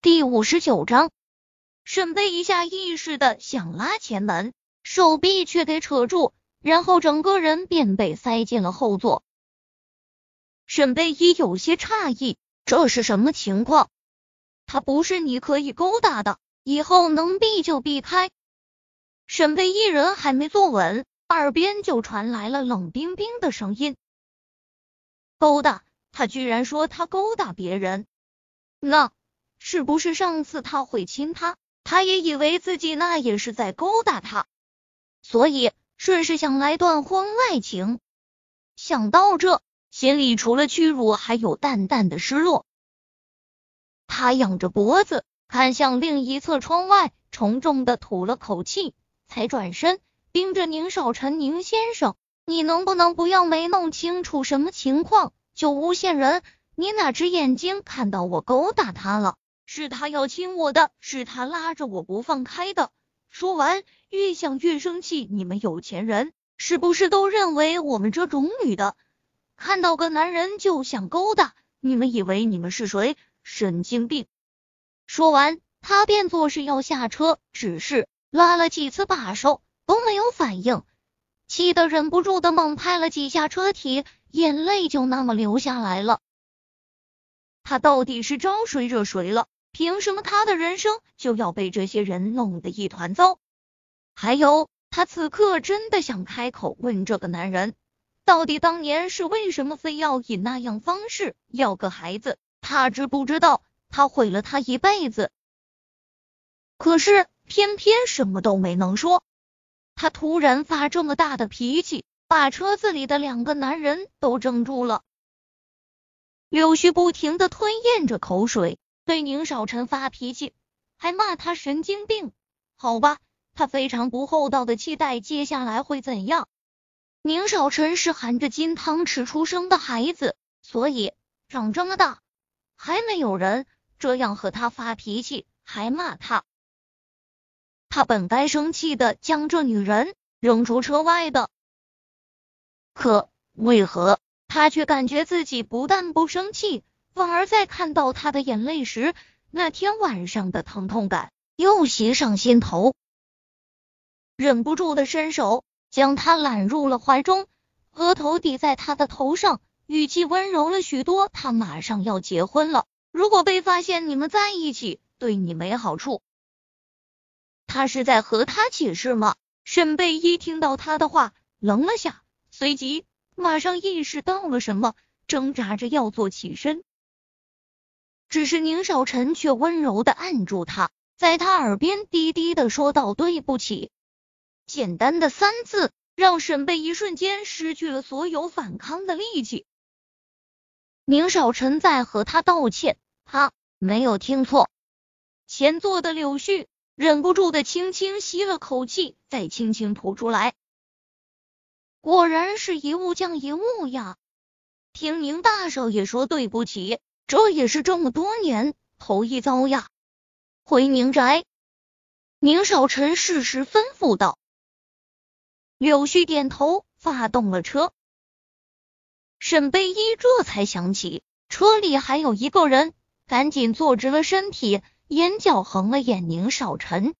第五十九章，沈贝一下意识的想拉前门，手臂却给扯住，然后整个人便被塞进了后座。沈贝依有些诧异，这是什么情况？他不是你可以勾搭的，以后能避就避开。沈贝一人还没坐稳，耳边就传来了冷冰冰的声音：“勾搭？他居然说他勾搭别人？那？”是不是上次他会亲他，他也以为自己那也是在勾搭他，所以顺势想来段婚外情。想到这，心里除了屈辱，还有淡淡的失落。他仰着脖子，看向另一侧窗外，重重的吐了口气，才转身盯着宁少臣：“宁先生，你能不能不要没弄清楚什么情况就诬陷人？你哪只眼睛看到我勾搭他了？”是他要亲我的，是他拉着我不放开的。说完，越想越生气。你们有钱人是不是都认为我们这种女的，看到个男人就想勾搭？你们以为你们是谁？神经病！说完，他便作势要下车，只是拉了几次把手都没有反应，气得忍不住的猛拍了几下车体，眼泪就那么流下来了。他到底是招谁惹谁了？凭什么他的人生就要被这些人弄得一团糟？还有，他此刻真的想开口问这个男人，到底当年是为什么非要以那样方式要个孩子？他知不知道他毁了他一辈子？可是偏偏什么都没能说。他突然发这么大的脾气，把车子里的两个男人都怔住了。柳絮不停的吞咽着口水。对宁少臣发脾气，还骂他神经病。好吧，他非常不厚道的期待接下来会怎样。宁少臣是含着金汤匙出生的孩子，所以长这么大还没有人这样和他发脾气，还骂他。他本该生气的将这女人扔出车外的，可为何他却感觉自己不但不生气？反而在看到他的眼泪时，那天晚上的疼痛感又袭上心头，忍不住的伸手将他揽入了怀中，额头抵在他的头上，语气温柔了许多。他马上要结婚了，如果被发现你们在一起，对你没好处。他是在和他解释吗？沈贝依听到他的话，愣了下，随即马上意识到了什么，挣扎着要做起身。只是宁少臣却温柔的按住他，在他耳边低低的说道：“对不起。”简单的三字，让沈贝一瞬间失去了所有反抗的力气。宁少臣在和他道歉，他没有听错。前座的柳絮忍不住的轻轻吸了口气，再轻轻吐出来。果然是一物降一物呀！听宁大少爷说对不起。这也是这么多年头一遭呀！回宁宅，宁少臣适时吩咐道。柳絮点头，发动了车。沈贝依这才想起车里还有一个人，赶紧坐直了身体，眼角横了眼宁少臣，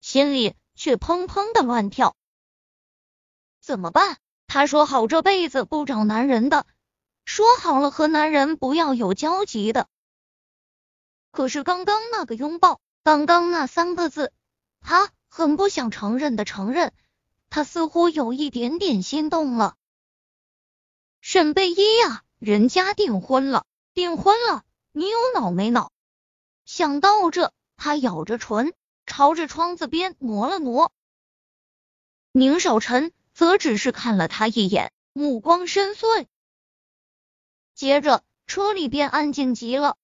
心里却砰砰的乱跳。怎么办？他说好这辈子不找男人的。说好了和男人不要有交集的，可是刚刚那个拥抱，刚刚那三个字，他很不想承认的承认，他似乎有一点点心动了。沈贝依呀，人家订婚了，订婚了，你有脑没脑？想到这，他咬着唇，朝着窗子边挪了挪。宁少臣则只是看了他一眼，目光深邃。接着，车里便安静极了，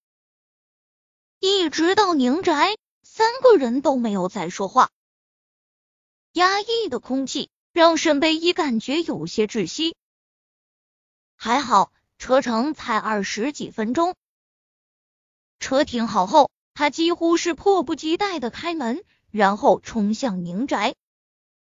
一直到宁宅，三个人都没有再说话。压抑的空气让沈贝依感觉有些窒息。还好，车程才二十几分钟。车停好后，他几乎是迫不及待的开门，然后冲向宁宅。